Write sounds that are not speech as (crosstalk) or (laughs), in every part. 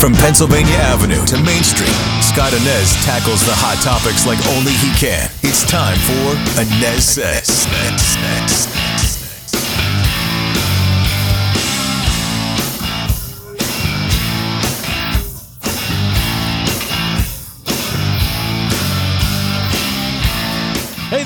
From Pennsylvania Avenue to Main Street, Scott Anez tackles the hot topics like only he can. It's time for Anez Says.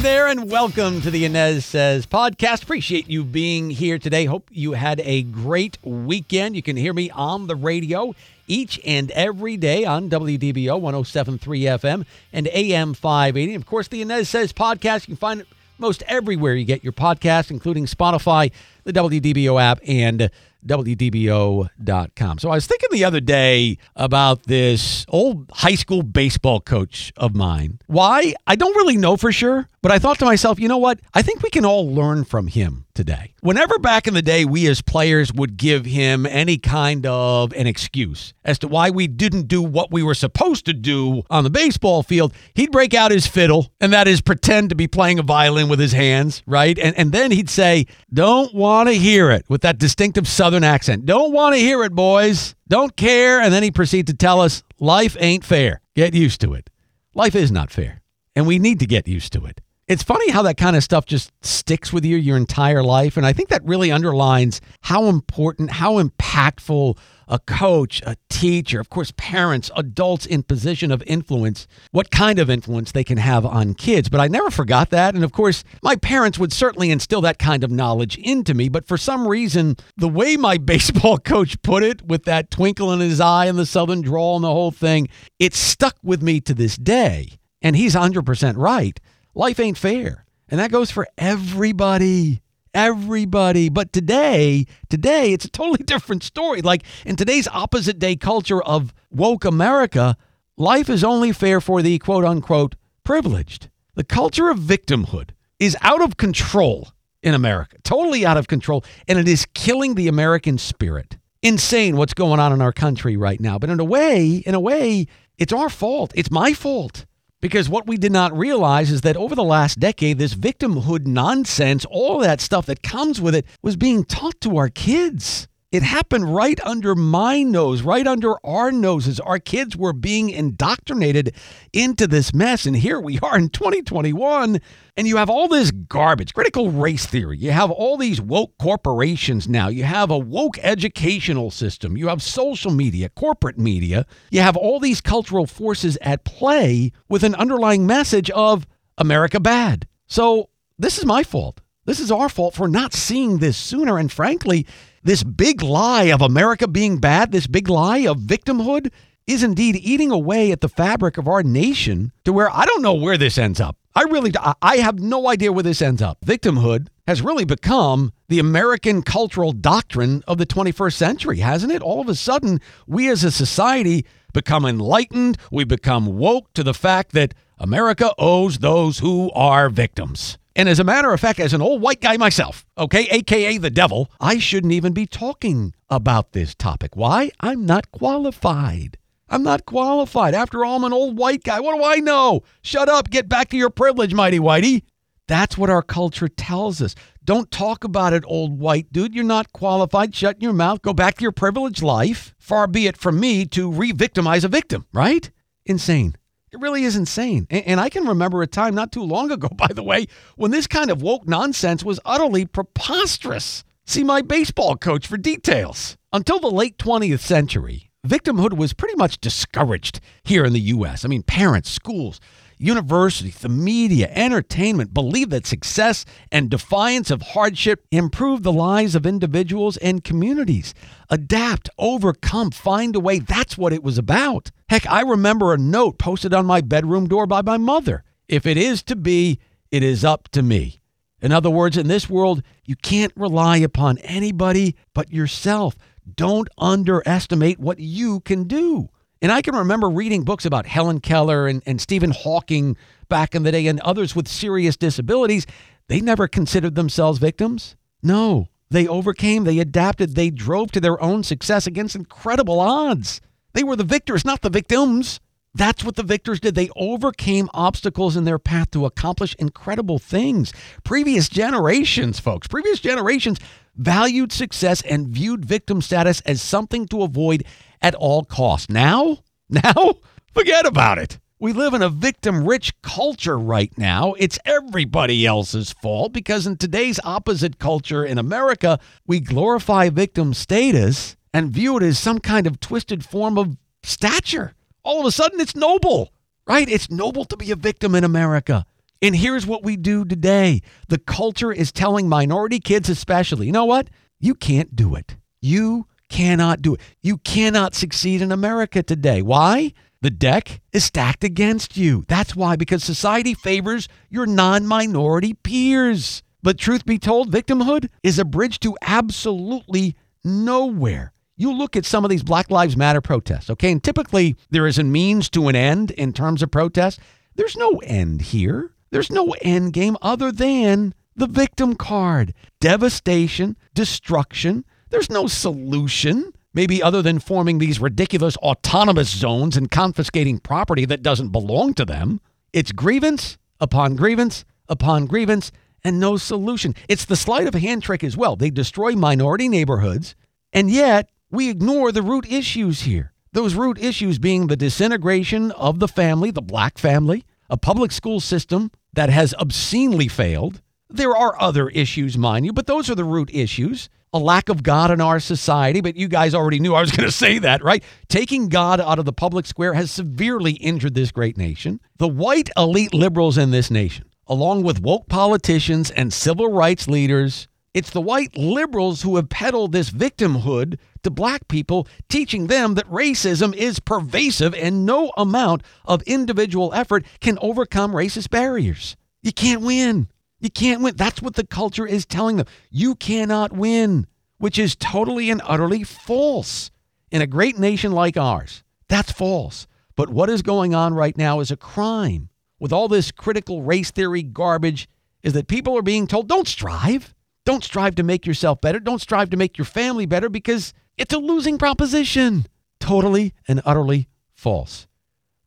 There, and welcome to the Anez Says podcast. Appreciate you being here today. Hope you had a great weekend. You can hear me on the radio each and every day on WDBO 1073 FM and AM 580. Of course, the Anez Says podcast, you can find it most everywhere you get your podcast, including Spotify, the WDBO app, and WDBO.com. So I was thinking the other day about this old high school baseball coach of mine. Why? I don't really know for sure, but I thought to myself, you know what? I think we can all learn from him today. Whenever back in the day we as players would give him any kind of an excuse as to why we didn't do what we were supposed to do on the baseball field, he'd break out his fiddle, and that is pretend to be playing a violin with his hands, right? And and then he'd say, "Don't want to hear it" with that distinctive southern accent. Don't want to hear it, boys. Don't care. And then he proceed to tell us, "Life ain't fair. Get used to it. Life is not fair, and we need to get used to it." It's funny how that kind of stuff just sticks with you your entire life. And I think that really underlines how important, how impactful a coach, a teacher, of course, parents, adults in position of influence, what kind of influence they can have on kids. But I never forgot that. And of course, my parents would certainly instill that kind of knowledge into me. But for some reason, the way my (laughs) baseball coach put it, with that twinkle in his eye and the southern drawl and the whole thing, it stuck with me to this day. And he's 100% right. Life ain't fair. And that goes for everybody. Everybody. But today, today, it's a totally (laughs) different story. Like in today's opposite day culture of woke America, life is only fair for the quote unquote privileged. The culture of victimhood is out of control in America, totally out of control, and it is killing the American spirit. Insane what's going on in our country right now. But in a way, in a way, it's our fault. It's my fault. Because what we did not realize is that over the last decade, this victimhood nonsense, all that stuff that comes with it, was being taught to our kids. It happened right under my nose, right under our noses. Our kids were being indoctrinated into this mess. And here we are in 2021, and you have all this garbage, critical race theory. You have all these woke corporations now. You have a woke educational system. You have social media, corporate media. You have all these cultural forces at play with an underlying message of America bad. So this is my fault. This is our fault for not seeing this sooner. And frankly, this big lie of America being bad, this big lie of victimhood, is indeed eating away at the fabric of our nation to where I don't know where this ends up. I really I have no idea where this ends up. Victimhood has really become the American cultural doctrine of the 21st century, hasn't it? All of a sudden, we as a society become enlightened, we become woke to the fact that America owes those who are victims. And as a matter of fact, as an old white guy myself, okay, AKA the devil, I shouldn't even be talking about this topic. Why? I'm not qualified. I'm not qualified. After all, I'm an old white guy. What do I know? Shut up. Get back to your privilege, mighty whitey. That's what our culture tells us. Don't talk about it, old white dude. You're not qualified. Shut your mouth. Go back to your privileged life. Far be it from me to re victimize a victim, right? Insane. It really is insane. And, and, I can remember a time not too long ago, (laughs) by the way, when this kind of woke nonsense was utterly preposterous. See my baseball coach for details. Until the late 20th century, victimhood was pretty much discouraged here in the U.S. I mean, parents, schools, universities, the media, entertainment believe that success and defiance of hardship improve the lives of individuals and communities. Adapt, overcome, find a way. That's what it was about. Heck, I remember a note posted on my bedroom door by my mother. If it is to be, it is up to me. In other words, in this world, you can't rely upon anybody but yourself. Don't underestimate what you can do. And I can remember reading books about Helen Keller and, and Stephen Hawking back in the day and others with serious disabilities. They never considered themselves victims. No, they overcame, they adapted, they drove to their own success against incredible odds. They were the victors, not the victims. That's what the victors did. They overcame obstacles in their path to accomplish incredible things. Previous generations, folks, previous generations valued success and viewed victim status as something to avoid at all costs. Now, (laughs) now, forget about it. We live in a victim rich culture right now. It's everybody else's fault because in today's opposite culture in America, we glorify victim status and view it as some kind of twisted form of stature. All of a sudden, it's noble, right? It's noble to be a victim in America. And here's what we do today the culture is telling minority kids, especially, you know what? You can't do it. You cannot do it. You cannot succeed in America today. Why? The deck is stacked against you. That's why, because society favors your non minority peers. But truth be told, victimhood is a bridge to absolutely nowhere. You look at some of these Black Lives Matter protests, okay? And typically there is a means to an end in terms of protest. There's no end here. There's no end game other than the victim card devastation, destruction. There's no solution maybe other than forming these ridiculous autonomous zones and confiscating property that doesn't belong to them. It's grievance upon grievance upon grievance and no solution. It's the sleight of hand trick as well. They destroy minority neighborhoods, and yet we ignore the root issues here. Those root issues being the disintegration of the family, the black family, a public school system that has obscenely failed. There are other issues, mind you, but those are the root issues a lack of God in our society, but you guys already knew I was going to say that, right? Taking God out of the public square has severely injured this great nation. The white elite liberals in this nation, along with woke politicians and civil rights leaders, it's the white liberals who have peddled this victimhood to black people, teaching them that racism is pervasive and no amount of individual effort can overcome racist barriers. You can't win. You can't win. That's what the culture is telling them. You cannot win, which is totally and utterly false. In a great nation like ours, that's false. But what is going on right now is a crime. With all this critical race theory garbage, is that people are being told don't strive. Don't strive to make yourself better. Don't strive to make your family better because it's a losing proposition. Totally and utterly false.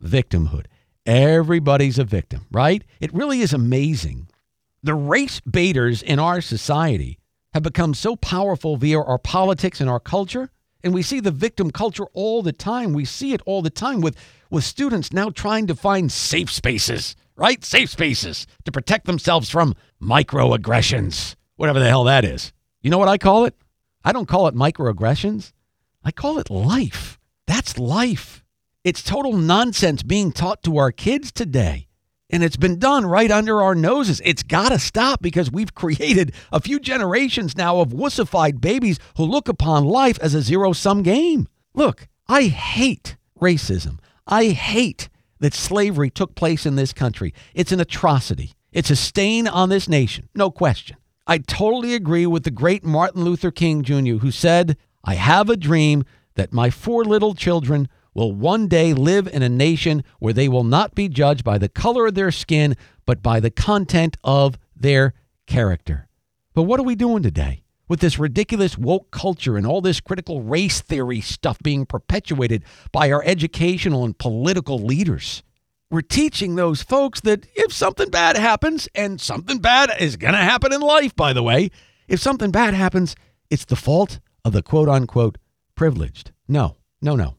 Victimhood. Everybody's a victim, right? It really is amazing the race baiters in our society have become so powerful via our politics and our culture. And we see the victim culture all the time. We see it all the time with, with students now trying to find safe spaces, right? Safe spaces to protect themselves from microaggressions, whatever the hell that is. You know what I call it? I don't call it microaggressions. I call it life. That's life. It's total nonsense being taught to our kids today. And it's been done right under our noses. It's got to stop because we've (laughs) created a few generations now of wussified babies who look upon life as a zero sum game. Look, I hate racism. I hate that slavery took place in this country. It's an atrocity. It's a stain on this nation, no question. I totally agree with the great Martin Luther King Jr., who said, I have a dream that my four little children will one day live in a nation where they will not be judged by the color of their skin, but by the content of their character. But what are we doing today? With this ridiculous woke culture and all this critical race theory stuff being perpetuated by our educational and political leaders. We're teaching those folks that if something bad happens, and something bad is going to happen in life, by the way, if something bad happens, it's the fault of the quote unquote privileged. No, no, no.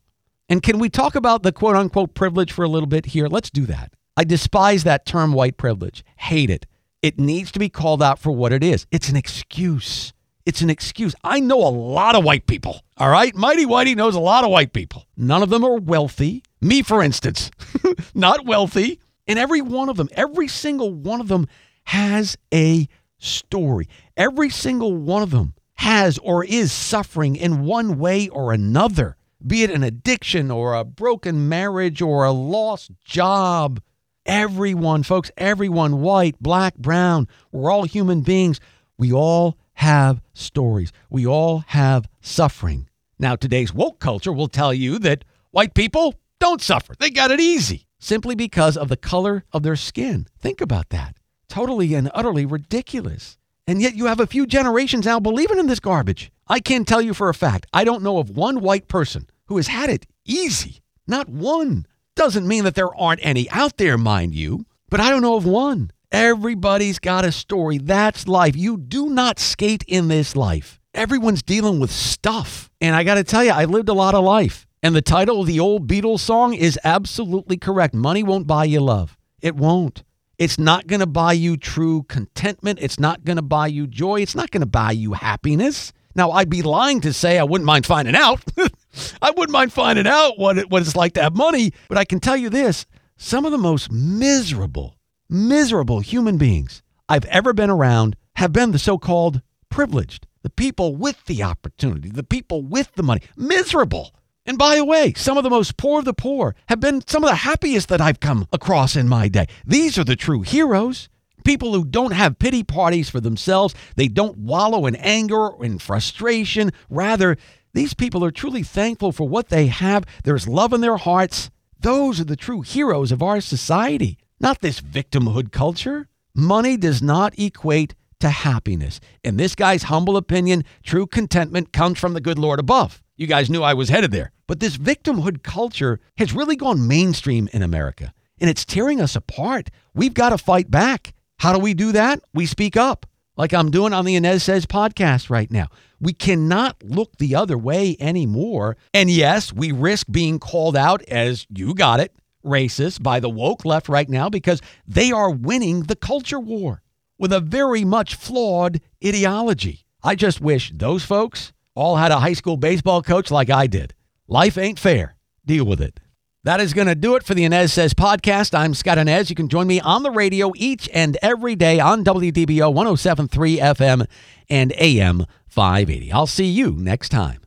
And can we talk about the quote unquote privilege for a little bit here? Let's do that. I despise that term white privilege, hate it. It needs to be called out for what it is. It's an excuse. It's an excuse. I know a lot of white people, all right? Mighty Whitey knows a lot of white people. None of them are wealthy. Me, for instance, (laughs) not wealthy. And every one of them, every single one of them has a story. Every single one of them has or is suffering in one way or another be it an addiction or a broken marriage or a lost job. Everyone, folks, everyone, white, black, brown, we're all human beings. We all have stories. We all have suffering. Now, today's woke culture will tell you that white people don't suffer. They got it easy simply because of the color of their skin. Think about that. Totally and utterly ridiculous. And yet you have a few generations now believing in this garbage. I can tell you for a fact, I don't know of one white person who has had it easy. Not one. Doesn't mean that there aren't any out there, mind you, but I don't know of one. Everybody's got a story. That's life. You do not skate in this life. Everyone's dealing with stuff. And I got to tell you, I lived a lot of life. And the title of the old Beatles song is absolutely correct. Money won't buy you love. It won't. It's not going to buy you true contentment. It's not going to buy you joy. It's not going to buy you happiness. Now, I'd be lying to say I wouldn't mind finding out. (laughs) I wouldn't mind finding out what, it, what it's like to have money. But I can tell you this some of the most miserable, miserable human beings I've ever been around have been the so called privileged, the people with the opportunity, the people with the money. Miserable. And by the way, some of the most poor of the poor have been some of the happiest that I've come across in my day. These are the true heroes. People who don't have pity parties for themselves. They don't wallow in anger or in frustration. Rather, these people are truly thankful for what they have. There's love in their hearts. Those are the true heroes of our society, not this victimhood culture. Money does not equate to happiness. In this guy's humble opinion, true contentment comes from the good Lord above. You guys knew I was headed there. But this victimhood culture has really gone mainstream in America, and it's tearing us apart. We've got to fight back. How do we do that? We speak up, like I'm doing on the Anez Says podcast right now. We cannot look the other way anymore. And yes, we risk being called out as, you got it, racist by the woke left right now because they are winning the culture war with a very much flawed ideology. I just wish those folks all had a high school baseball coach like I did. Life ain't fair. Deal with it. That is going to do it for the Anez Says podcast. I'm Scott Anez. You can join me on the radio each and every day on WDBO 1073 FM and AM 580. I'll see you next time.